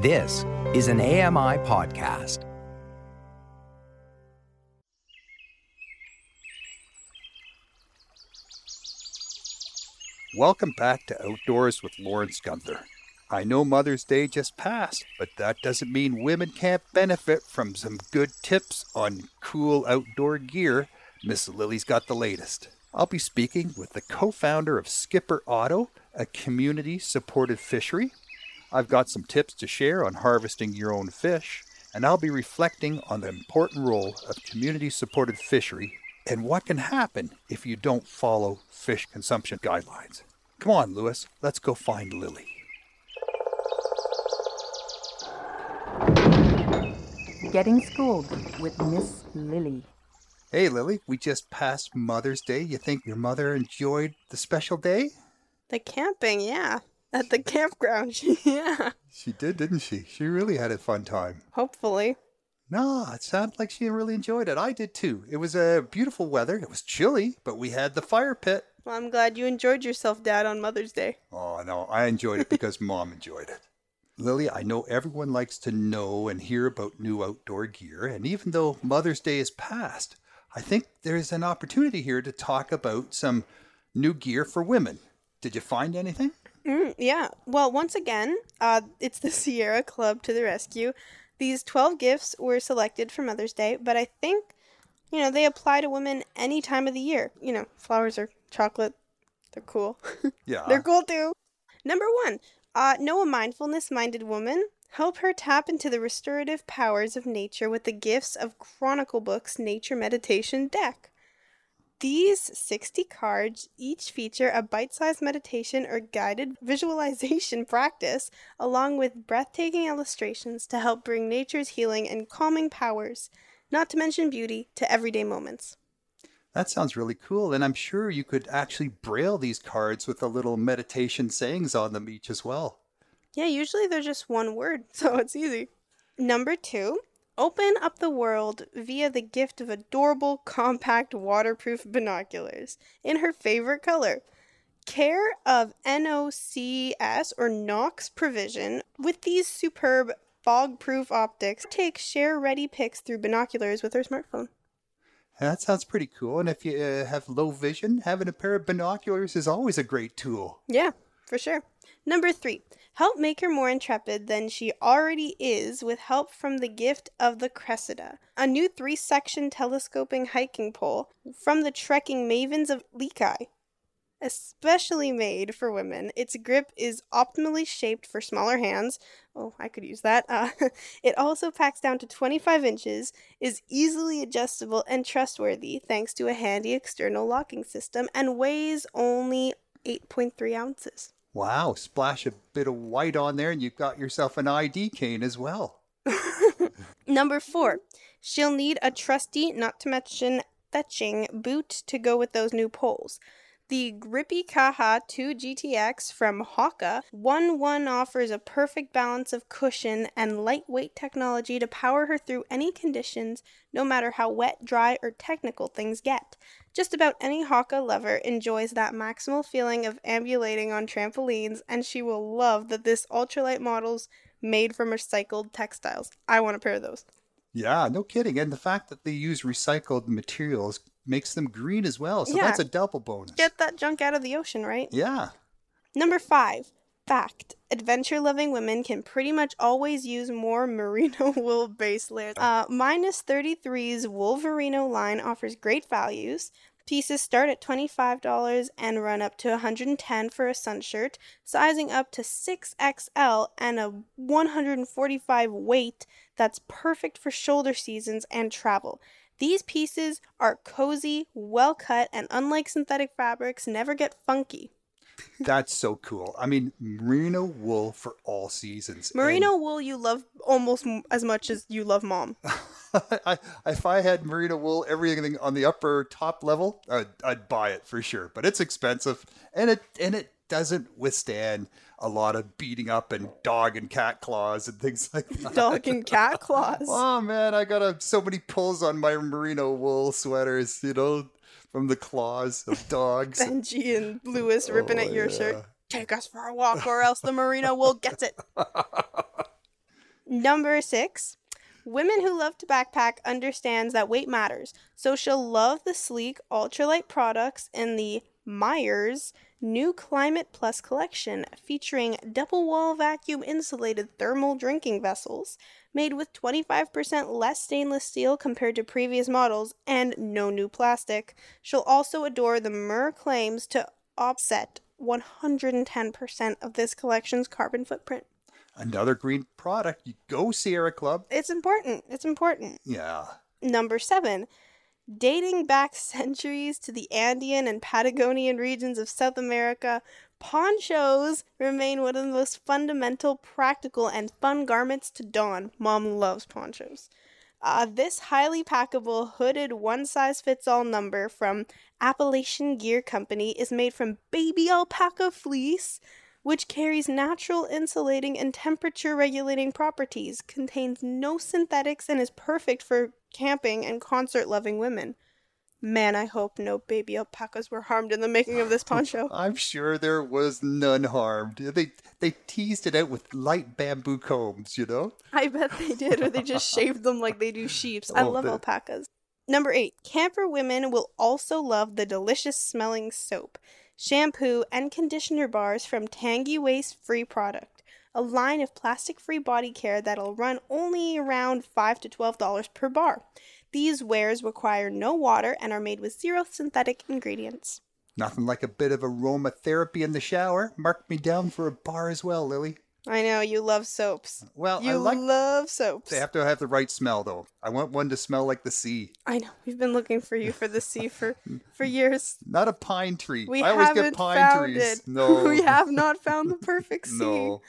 This is an AMI podcast. Welcome back to Outdoors with Lawrence Gunther. I know Mother's Day just passed, but that doesn't mean women can't benefit from some good tips on cool outdoor gear. Miss Lily's got the latest. I'll be speaking with the co founder of Skipper Otto, a community supported fishery. I've got some tips to share on harvesting your own fish, and I'll be reflecting on the important role of community supported fishery and what can happen if you don't follow fish consumption guidelines. Come on, Lewis, let's go find Lily. Getting Schooled with Miss Lily. Hey, Lily, we just passed Mother's Day. You think your mother enjoyed the special day? The camping, yeah. At the campground, yeah. She did, didn't she? She really had a fun time. Hopefully. No, it sounded like she really enjoyed it. I did too. It was a uh, beautiful weather. It was chilly, but we had the fire pit. Well, I'm glad you enjoyed yourself, Dad, on Mother's Day. Oh, no, I enjoyed it because Mom enjoyed it. Lily, I know everyone likes to know and hear about new outdoor gear, and even though Mother's Day is past, I think there's an opportunity here to talk about some new gear for women. Did you find anything? Mm, yeah. Well, once again, uh, it's the Sierra Club to the rescue. These 12 gifts were selected for Mother's Day, but I think, you know, they apply to women any time of the year. You know, flowers or chocolate. They're cool. Yeah. They're cool too. Number one, uh, know a mindfulness minded woman. Help her tap into the restorative powers of nature with the gifts of Chronicle Books Nature Meditation deck. These 60 cards each feature a bite sized meditation or guided visualization practice, along with breathtaking illustrations to help bring nature's healing and calming powers, not to mention beauty, to everyday moments. That sounds really cool, and I'm sure you could actually braille these cards with a little meditation sayings on them each as well. Yeah, usually they're just one word, so it's easy. Number two, Open up the world via the gift of adorable, compact, waterproof binoculars in her favorite color. Care of NOCS or Knox Provision with these superb fog proof optics. Take share ready pics through binoculars with her smartphone. That sounds pretty cool. And if you uh, have low vision, having a pair of binoculars is always a great tool. Yeah, for sure. Number three, help make her more intrepid than she already is with help from the gift of the Cressida, a new three section telescoping hiking pole from the trekking mavens of LEKI. Especially made for women, its grip is optimally shaped for smaller hands. Oh, I could use that. Uh, it also packs down to 25 inches, is easily adjustable and trustworthy thanks to a handy external locking system, and weighs only 8.3 ounces. Wow, splash a bit of white on there and you've got yourself an ID cane as well. Number four, she'll need a trusty, not to mention fetching boot to go with those new poles. The Grippy Kaha 2 GTX from Hoka One One offers a perfect balance of cushion and lightweight technology to power her through any conditions, no matter how wet, dry, or technical things get. Just about any Hoka lover enjoys that maximal feeling of ambulating on trampolines, and she will love that this ultralight model's made from recycled textiles. I want a pair of those. Yeah, no kidding. And the fact that they use recycled materials makes them green as well. So Yeah. that's a double bonus. Get that junk out of the ocean, right? Yeah. Number five, fact. Adventure loving women can pretty much always use more merino wool base layers. Uh, Minus 33's Woolverino line offers great values. Pieces start at $25 and run up to 110 for a sun shirt, sizing up to 6XL and a 145 weight that's perfect for shoulder seasons and travel. These pieces are cozy, well cut, and unlike synthetic fabrics, never get funky. That's so cool. I mean, merino wool for all seasons. Merino wool you love almost as much as you love mom. I, if I had merino wool, everything on the upper top level, I'd, I'd buy it for sure. But it's expensive, and it and it doesn't withstand a lot of beating up and dog and cat claws and things like that. Dog and cat claws. Oh man, I got a, so many pulls on my merino wool sweaters, you know, from the claws of dogs. Benji and Lewis oh, ripping Oh, at your yeah. shirt. Take us for a walk or else the merino wool gets it. Number six, women who love to backpack understands that weight matters, so she'll love the sleek ultralight products in the MiiR's new Climate Plus collection featuring double wall vacuum insulated thermal drinking vessels made with 25% less stainless steel compared to previous models and no new plastic. She'll also adore the MiiR claims to offset 110% of this collection's carbon footprint. Another green product. You go Sierra Club. It's important. It's important. Yeah. Number seven, dating back centuries to the Andean and Patagonian regions of South America, ponchos remain one of the most fundamental, practical, and fun garments to don. Mom loves ponchos. Uh, this highly packable, hooded, one size fits all number from Appalachian Gear Company is made from baby alpaca fleece which carries natural insulating and temperature regulating properties, contains no synthetics, and is perfect for camping and concert loving women. Man, I hope no baby alpacas were harmed in the making of this poncho. I'm sure there was none harmed. They they teased it out with light bamboo combs, you know? I bet they did, or they just shaved them like they do sheeps. I Oh, love the- alpacas. Number eight, camper women will also love the delicious smelling soap, shampoo, and conditioner bars from Tangie Waste Free Product, a line of plastic free body care that'll run only around 5 to $12 per bar. These wares require no water and are made with zero synthetic ingredients. Nothing like a bit of aromatherapy in the shower. Mark me down for a bar as well, Lily. I know you love soaps. Well, You I like love soaps. they have to have the right smell though. I want one to smell like the sea, I know. We've been looking for you for the sea for for years. not a pine tree. We I always get pine found trees. it. No, we have not found the perfect sea. no.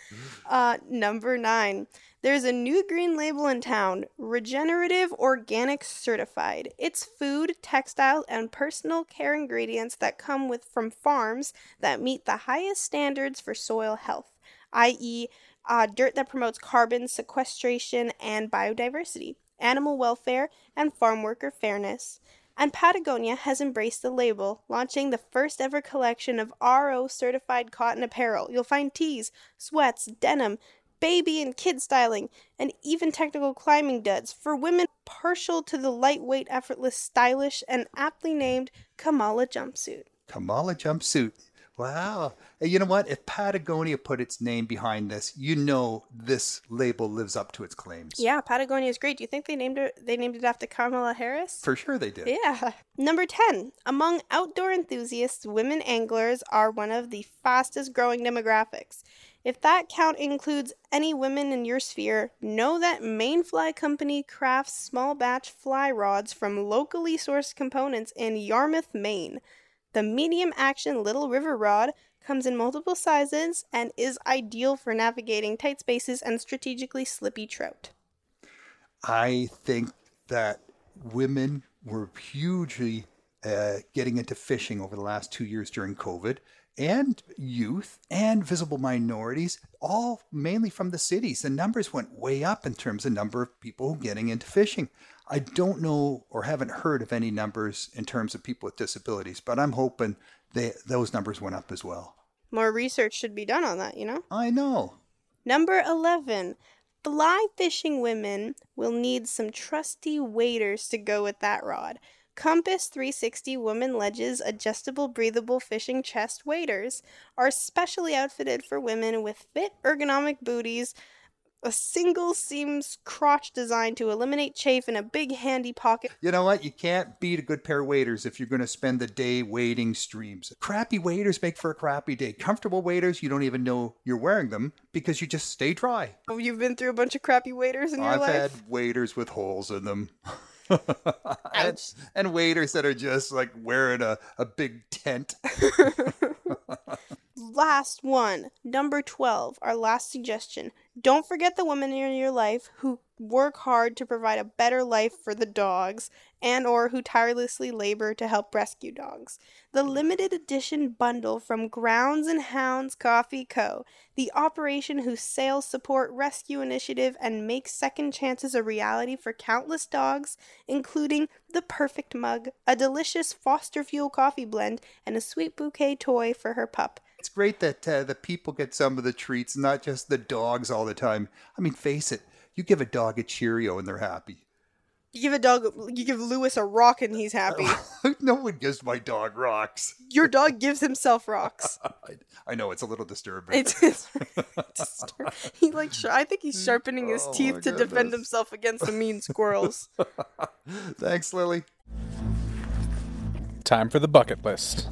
Uh, number nine. There's a new green label in town, Regenerative Organic Certified. It's food, textile, and personal care ingredients that come with from farms that meet the highest standards for soil health, i.e., uh, dirt that promotes carbon sequestration and biodiversity, animal welfare, and farm worker fairness. And Patagonia has embraced the label, launching the first ever collection of RO certified cotton apparel. You'll find tees, sweats, denim, baby and kid styling, and even technical climbing duds for women partial to the lightweight, effortless, stylish, and aptly named Kamala jumpsuit. Kamala jumpsuit. Wow. Hey, you know what? If Patagonia put its name behind this, you know this label lives up to its claims. Yeah, Patagonia is great. Do you think they named it? They named it after Kamala Harris? For sure they did. Yeah. Number 10. Among outdoor enthusiasts, women anglers are one of the fastest growing demographics. If that count includes any women in your sphere, know that Maine Fly Company crafts small batch fly rods from locally sourced components in Yarmouth, Maine. The medium action Little River rod comes in multiple sizes and is ideal for navigating tight spaces and strategically slippy trout. I think that women were hugely uh, getting into fishing over the last two years during COVID, and youth and visible minorities, all mainly from the cities. The numbers went way up in terms of number of people getting into fishing. I don't know or haven't heard of any numbers in terms of people with disabilities, but I'm hoping they, those numbers went up as well. More research should be done on that, you know? I know. Number 11. Fly fishing women will need some trusty waders to go with that rod. Compass 360 Women Ledges adjustable breathable fishing chest waders are specially outfitted for women with fit ergonomic booties, a single seams crotch design to eliminate chafe, and a big handy pocket. You know what? You can't beat a good pair of waders if you're going to spend the day wading streams. Crappy waders make for a crappy day. Comfortable waders, you don't even know you're wearing them because you just stay dry. Oh, You've been through a bunch of crappy waders in your life? I've had waders with holes in them. and, and waders that are just like wearing a, a big tent. last one, number 12, our last suggestion. Don't forget the women in your life who work hard to provide a better life for the dogs and or who tirelessly labor to help rescue dogs. The limited edition bundle from Grounds and Hounds Coffee Co., the operation whose sales support rescue initiative and makes second chances a reality for countless dogs, including the perfect mug, a delicious foster fuel coffee blend, and a sweet bouquet toy for her pup. It's great that uh, the people get some of the treats, not just the dogs all the time. I mean, face it, You give a dog a Cheerio and they're happy. You give a dog, you give Lewis a rock and he's happy. no one gives my dog rocks. Your dog gives himself rocks. I, I know it's a little disturbing. It's, it's disturb- he like I think he's sharpening his Oh, teeth my to defend himself against the mean squirrels. Thanks, Lily. Time for the bucket list.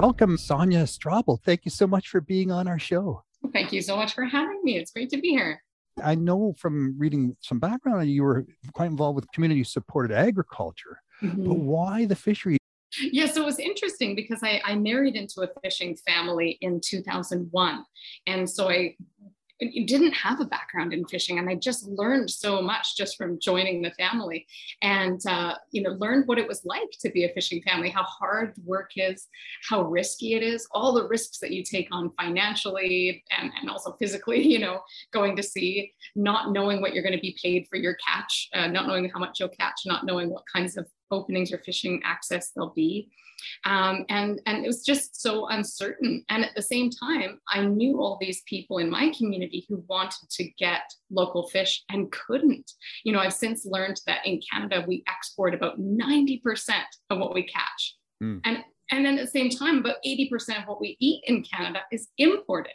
Welcome, Sonia Strobel. Thank you so much for being on our show. Thank you so much for having me. It's great to be here. I know from reading some background, you were quite involved with community supported agriculture. Mm-hmm. But why the fishery? Yeah, so it was interesting because I, I married into a fishing family in 2001. And so I didn't have a background in fishing and I just learned so much just from joining the family and, uh, you know, learned what it was like to be a fishing family, how hard work is, how risky it is, all the risks that you take on financially and, and also physically, you know, going to sea, not knowing what you're going to be paid for your catch, uh, not knowing how much you'll catch, not knowing what kinds of openings or fishing access there'll be. Um, and, and it was just so uncertain. And at the same time, I knew all these people in my community who wanted to get local fish and couldn't. You know, I've since learned that in Canada, we export about 90% of what we catch. Mm. And, and then at the same time, about 80% of what we eat in Canada is imported.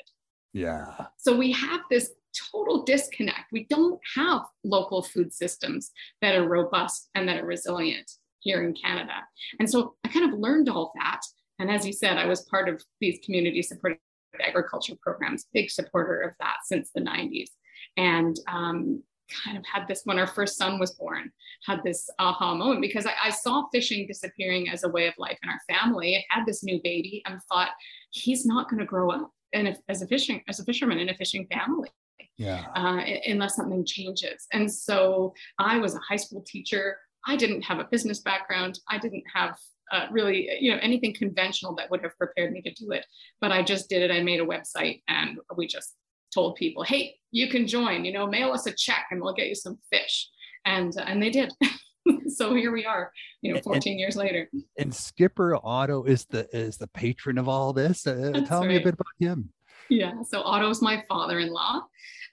Yeah. So we have this total disconnect. We don't have local food systems that are robust and that are resilient here in Canada. And so I kind of learned all that. And as you said, I was part of these community supported agriculture programs, big supporter of that since the 90s. And um, kind of had this when our first son was born, had this aha moment because I, I saw fishing disappearing as a way of life in our family. I had this new baby and thought, he's not going to grow up in a, as a fishing as a fisherman in a fishing family Yeah. uh, unless something changes. And so I was a high school teacher. I didn't have a business background. I didn't have uh, really, you know, anything conventional that would have prepared me to do it. But I just did it. I made a website, and we just told people, "Hey, you can join. You know, mail us a check, and we'll get you some fish." And and they did. so here we are, you know, And- 14 years later. And Skipper Otto is the is the patron of all this. Uh, That's tell me a bit about him. Yeah, so Otto's my father-in-law.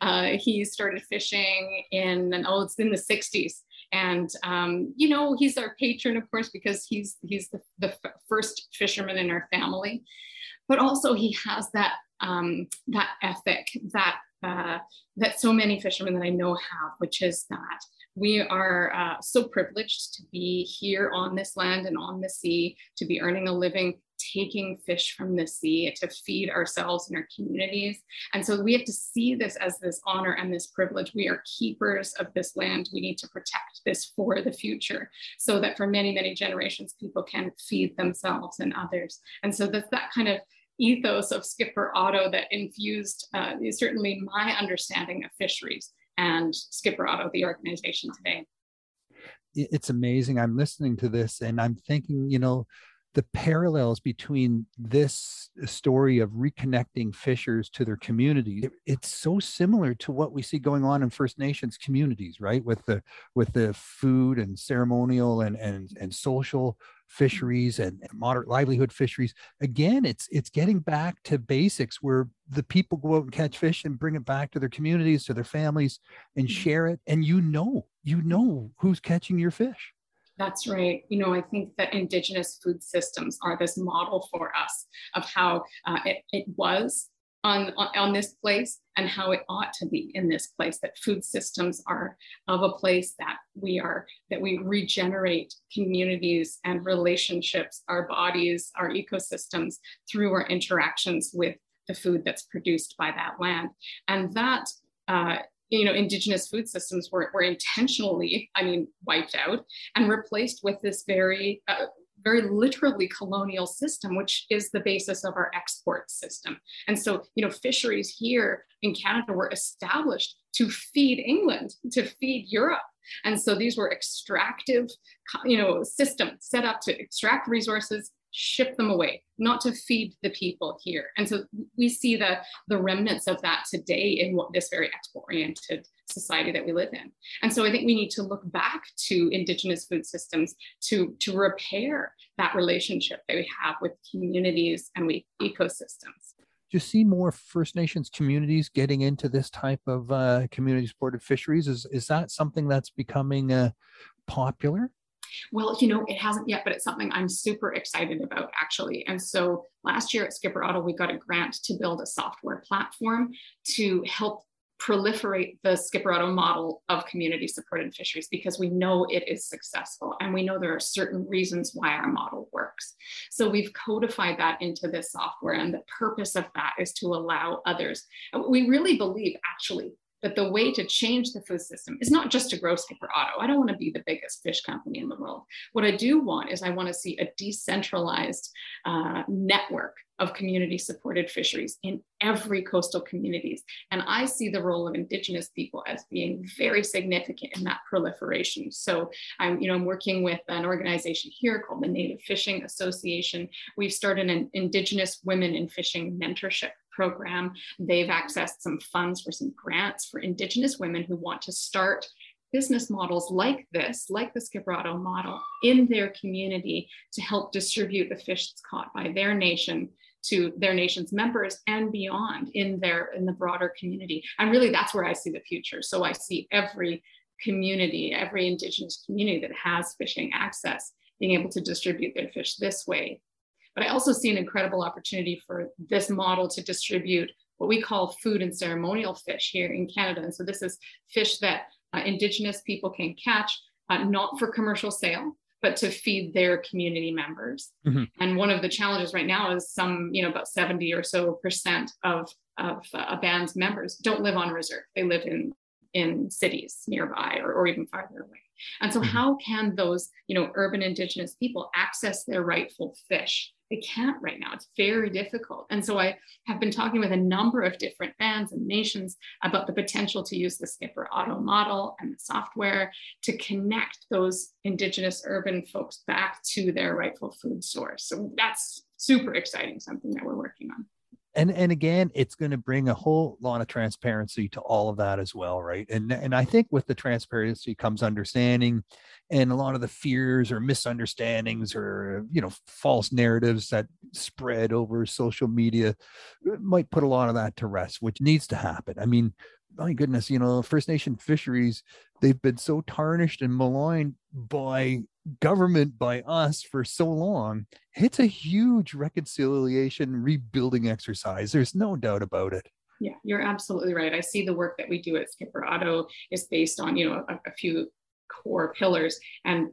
Uh, he started fishing in, oh, it's in the 60s. And, um, you know, he's our patron, of course, because he's, he's the, the f- first fisherman in our family. But also he has that, um, that ethic that, uh, that so many fishermen that I know have, which is that we are uh, so privileged to be here on this land and on the sea, to be earning a living taking fish from the sea to feed ourselves and our communities. And so we have to see this as this honor and this privilege. We are keepers of this land. We need to protect this for the future so that for many, many generations, people can feed themselves and others. And so that's that kind of ethos of Skipper Otto that infused uh, certainly my understanding of fisheries and Skipper Otto, the organization today. It's amazing. I'm listening to this and I'm thinking, you know, the parallels between this uh, story of reconnecting fishers to their community it- it's so similar to what we see going on in first nations communities right? With the with the food and ceremonial and and and social fisheries and and moderate livelihood fisheries. Again it's it's getting back to basics where the people go out and catch fish and bring it back to their communities to their families and mm-hmm. share it. And you know you know who's catching your fish That's right. You know, I think that Indigenous food systems are this model for us of how uh, it, it was on, on, this place and how it ought to be in this place, that food systems are of a place that we are, that we regenerate communities and relationships, our bodies, our ecosystems through our interactions with the food that's produced by that land. And that uh, you know, indigenous food systems were, were intentionally, I mean, wiped out and replaced with this very, uh, very literally colonial system, which is the basis of our export system. And so, you know, fisheries here in Canada were established to feed England, to feed Europe. And so these were extractive, you know, systems set up to extract resources ship them away, not to feed the people here. And so we see the, the remnants of that today in what this very export oriented society that we live in. And so I think we need to look back to Indigenous food systems to, to repair that relationship that we have with communities and with ecosystems. Do you see more First Nations communities getting into this type of uh, community supported fisheries? Is, is that something that's becoming uh, popular? Well, you know, it hasn't yet, but it's something I'm super excited about actually. And so last year at Skipper Otto, we got a grant to build a software platform to help proliferate the Skipper Otto model of community supported fisheries because we know it is successful and we know there are certain reasons why our model works. So we've codified that into this software and the purpose of that is to allow others. We really believe actually that the way to change the food system is not just to grow Skipper Otto. I don't want to be the biggest fish company in the world. What I do want is I want to see a decentralized uh, network of community supported fisheries in every coastal communities. And I see the role of Indigenous people as being very significant in that proliferation. So I'm, you know, I'm working with an organization here called the Native Fishing Association. We've started an Indigenous Women in Fishing mentorship program. They've accessed some funds for some grants for Indigenous women who want to start business models like this, like the Skipper Otto model, in their community to help distribute the fish that's caught by their nation to their nation's members and beyond in their in the broader community. And really that's where I see the future. So I see every community, every indigenous community that has fishing access being able to distribute their fish this way but I also see an incredible opportunity for this model to distribute what we call food and ceremonial fish here in Canada. And so this is fish that uh, Indigenous people can catch, uh, not for commercial sale, but to feed their community members. Mm-hmm. And one of the challenges right now is some, you know, about 70 or so percent of, of uh, a band's members don't live on reserve. They live in, in cities nearby or, or even farther away. And so mm-hmm. how can those, you know, urban indigenous people access their rightful fish they can't right now. It's very difficult. And so I have been talking with a number of different bands and nations about the potential to use the Skipper Otto model and the software to connect those Indigenous urban folks back to their rightful food source. So that's super exciting, something that we're working on and and again it's going to bring a whole lot of transparency to all of that as well right? And and i think with the transparency comes understanding and a lot of the fears or misunderstandings or you know false narratives that spread over social media uh, might put a lot of that to rest which needs to happen. I mean my goodness you know first nation fisheries they've been so tarnished and maligned by government by us for so long it's a huge reconciliation rebuilding exercise. There's no doubt about it. Yeah you're absolutely right. I see the work that we do at skipper Otto is based on you know a, a few core pillars and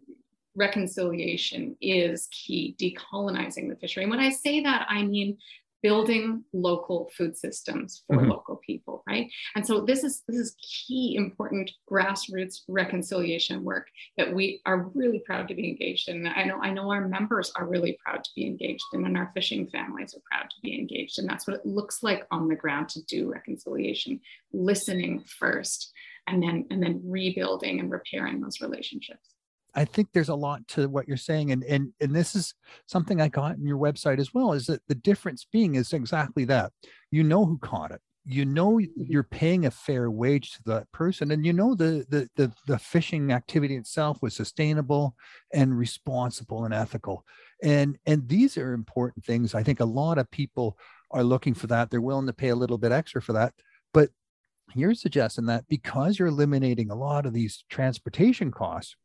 reconciliation is key. Decolonizing the fishery. And when i say that i mean building local food systems for mm-hmm. local people right? And so this is this is key important grassroots reconciliation work that we are really proud to be engaged in. I know i know our members are really proud to be engaged in and our fishing families are proud to be engaged and that's what it looks like on the ground to do reconciliation listening first and then and then rebuilding and repairing those relationships I think there's a lot to what you're saying, and and and this is something I got in your website as well. Is that the difference being is exactly that you know who caught it, you know mm-hmm. you're paying a fair wage to that person, and you know the the the, the fishing activity itself was sustainable and responsible and ethical, and and these are important things. I think a lot of people are looking for that. They're willing to pay a little bit extra for that, but you're suggesting that because you're eliminating a lot of these transportation costs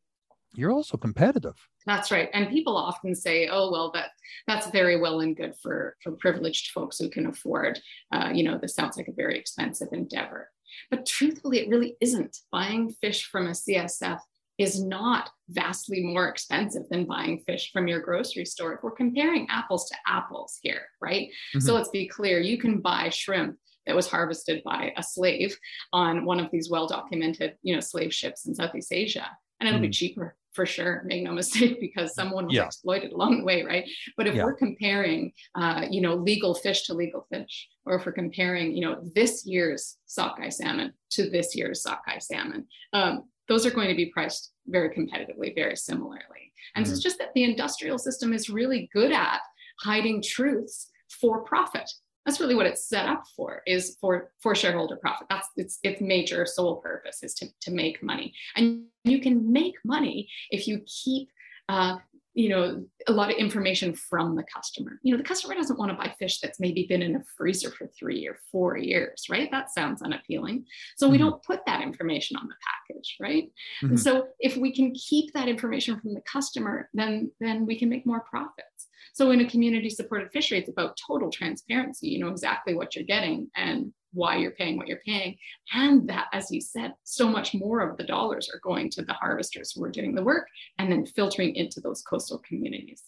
you're also competitive. That's right. And people often say, "Oh, well, that that's very well and good for for privileged folks who can afford. Uh, you know, this sounds like a very expensive endeavor." But truthfully, it really isn't. Buying fish from a CSF is not vastly more expensive than buying fish from your grocery store. If we're comparing apples to apples here, right? Mm-hmm. So let's be clear: you can buy shrimp that was harvested by a slave on one of these well-documented, you know, slave ships in Southeast Asia, and it'll mm-hmm. be cheaper for sure make no mistake because someone was yeah. exploited along the way right but if yeah. we're comparing uh, you know legal fish to legal fish or if we're comparing you know this year's sockeye salmon to this year's sockeye salmon um, those are going to be priced very competitively, very similarly. And mm-hmm. it's just that the industrial system is really good at hiding truths for profit. That's really what it's set up for, is for, for shareholder profit. That's its its major sole purpose is to, to make money. And you can make money if you keep uh, you know a lot of information from the customer you know the customer doesn't want to buy fish that's maybe been in a freezer for three or four years right that sounds unappealing so mm-hmm. we don't put that information on the package right mm-hmm. and so if we can keep that information from the customer then then we can make more profits so in a community supported fishery it's about total transparency you know exactly what you're getting and why you're paying what you're paying. And that, as you said, so much more of the dollars are going to the harvesters who are doing the work and then filtering into those coastal communities.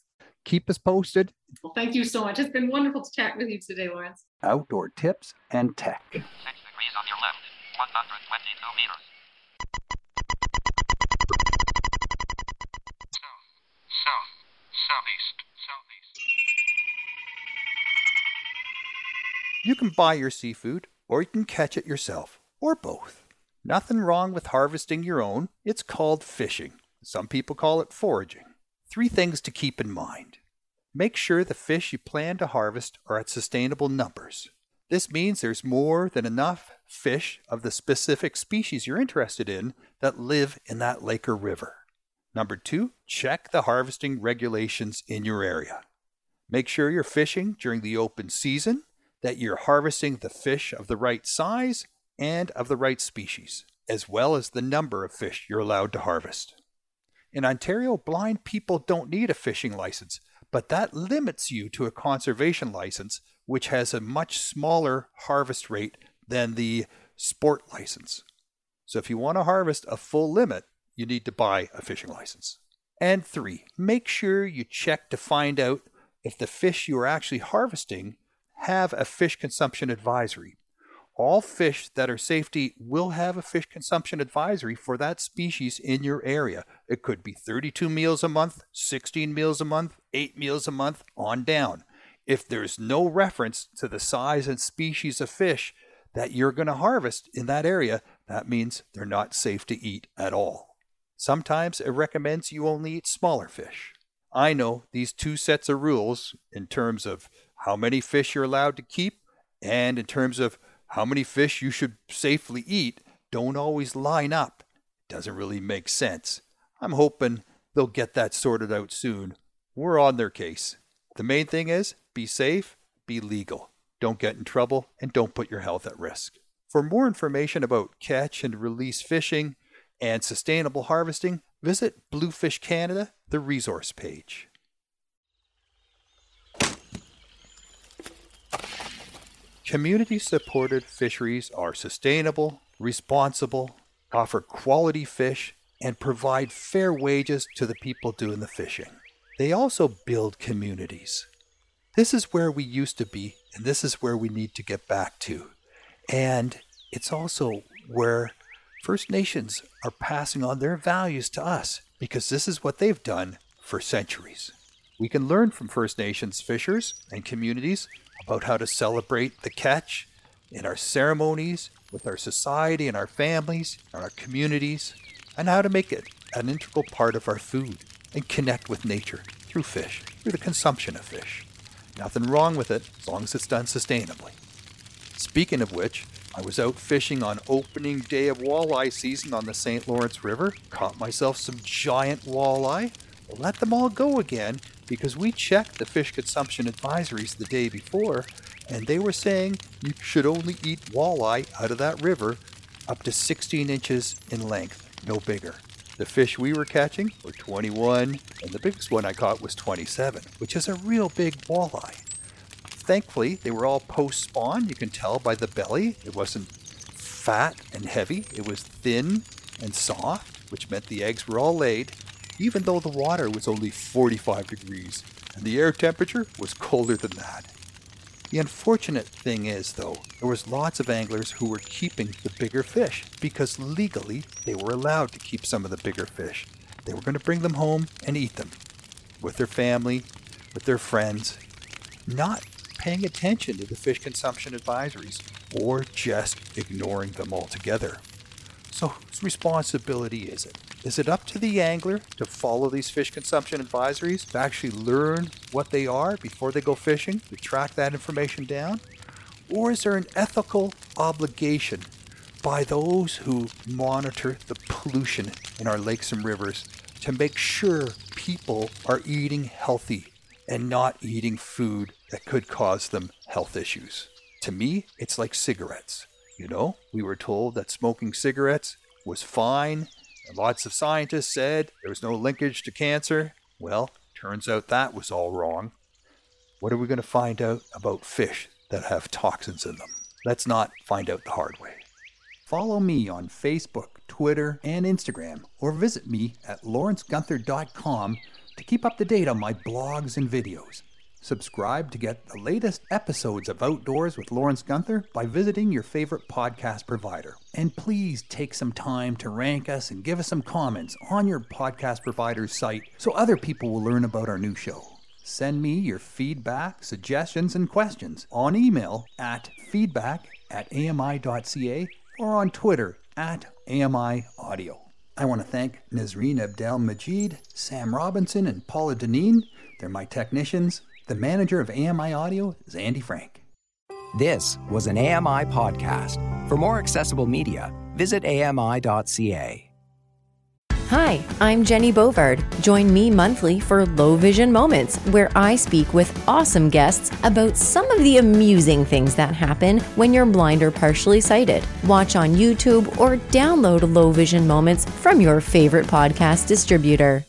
Keep us posted. Well, thank you so much. It's been wonderful to chat with you today, Lawrence. Outdoor tips and tech. Six degrees on your left, 122 meters. You can buy your seafood or you can catch it yourself, or both. Nothing wrong with harvesting your own, it's called fishing. Some people call it foraging. Three things to keep in mind. Make sure the fish you plan to harvest are at sustainable numbers. This means there's more than enough fish of the specific species you're interested in that live in that lake or river. Number two, check the harvesting regulations in your area. Make sure you're fishing during the open season that you're harvesting the fish of the right size and of the right species, as well as the number of fish you're allowed to harvest. In Ontario, blind people don't need a fishing license, but that limits you to a conservation license, which has a much smaller harvest rate than the sport license. So if you want to harvest a full limit, you need to buy a fishing license. And three, make sure you check to find out if the fish you are actually harvesting have a fish consumption advisory. All fish that are safety will have a fish consumption advisory for that species in your area. It could be 32 meals a month, 16 meals a month, 8 meals a month, on down. If there's no reference to the size and species of fish that you're going to harvest in that area, that means they're not safe to eat at all. Sometimes it recommends you only eat smaller fish. I know these two sets of rules in terms of how many fish you're allowed to keep, and in terms of how many fish you should safely eat, don't always line up. It doesn't really make sense. I'm hoping they'll get that sorted out soon. We're on their case. The main thing is be safe, be legal. Don't get in trouble, and don't put your health at risk. For more information about catch and release fishing and sustainable harvesting, visit Bluefish Canada, the resource page. Community supported fisheries are sustainable, responsible, offer quality fish, and provide fair wages to the people doing the fishing. They also build communities. This is where we used to be, and this is where we need to get back to. And it's also where First Nations are passing on their values to us because this is what they've done for centuries. We can learn from First Nations fishers and communities about how to celebrate the catch in our ceremonies, with our society and our families and our communities, and how to make it an integral part of our food and connect with nature through fish, through the consumption of fish. Nothing wrong with it as long as it's done sustainably. Speaking of which, I was out fishing on opening day of walleye season on the St. Lawrence River, caught myself some giant walleye, let them all go again because we checked the fish consumption advisories the day before, and they were saying you should only eat walleye out of that river up to 16 inches in length, no bigger. The fish we were catching were 21, and the biggest one I caught was 27, which is a real big walleye. Thankfully, they were all post spawn. You can tell by the belly. It wasn't fat and heavy, it was thin and soft, which meant the eggs were all laid even though the water was only 45 degrees and the air temperature was colder than that. The unfortunate thing is, though, there was lots of anglers who were keeping the bigger fish because legally they were allowed to keep some of the bigger fish. They were going to bring them home and eat them with their family, with their friends, not paying attention to the fish consumption advisories or just ignoring them altogether. So, whose responsibility is it? Is it up to the angler to follow these fish consumption advisories, to actually learn what they are before they go fishing, to track that information down? Or is there an ethical obligation by those who monitor the pollution in our lakes and rivers to make sure people are eating healthy and not eating food that could cause them health issues? To me, it's like cigarettes. You know, we were told that smoking cigarettes was fine, and lots of scientists said there was no linkage to cancer. Well, turns out that was all wrong. What are we going to find out about fish that have toxins in them? Let's not find out the hard way. Follow me on Facebook, Twitter, and Instagram, or visit me at lawrencegunther.com to keep up to date on my blogs and videos. Subscribe to get the latest episodes of Outdoors with Lawrence Gunther by visiting your favorite podcast provider. And please take some time to rank us and give us some comments on your podcast provider's site so other people will learn about our new show. Send me your feedback, suggestions, and questions on email at feedback at ami.ca or on Twitter at AMI Audio. I want to thank Nazreen Abdel Majid, Sam Robinson, and Paula Deneen. They're my technicians. The manager of AMI Audio is Andy Frank. This was an AMI podcast. For more accessible media, visit ami.ca. Hi, I'm Jenny Bovard. Join me monthly for Low Vision Moments, where I speak with awesome guests about some of the amusing things that happen when you're blind or partially sighted. Watch on YouTube or download Low Vision Moments from your favorite podcast distributor.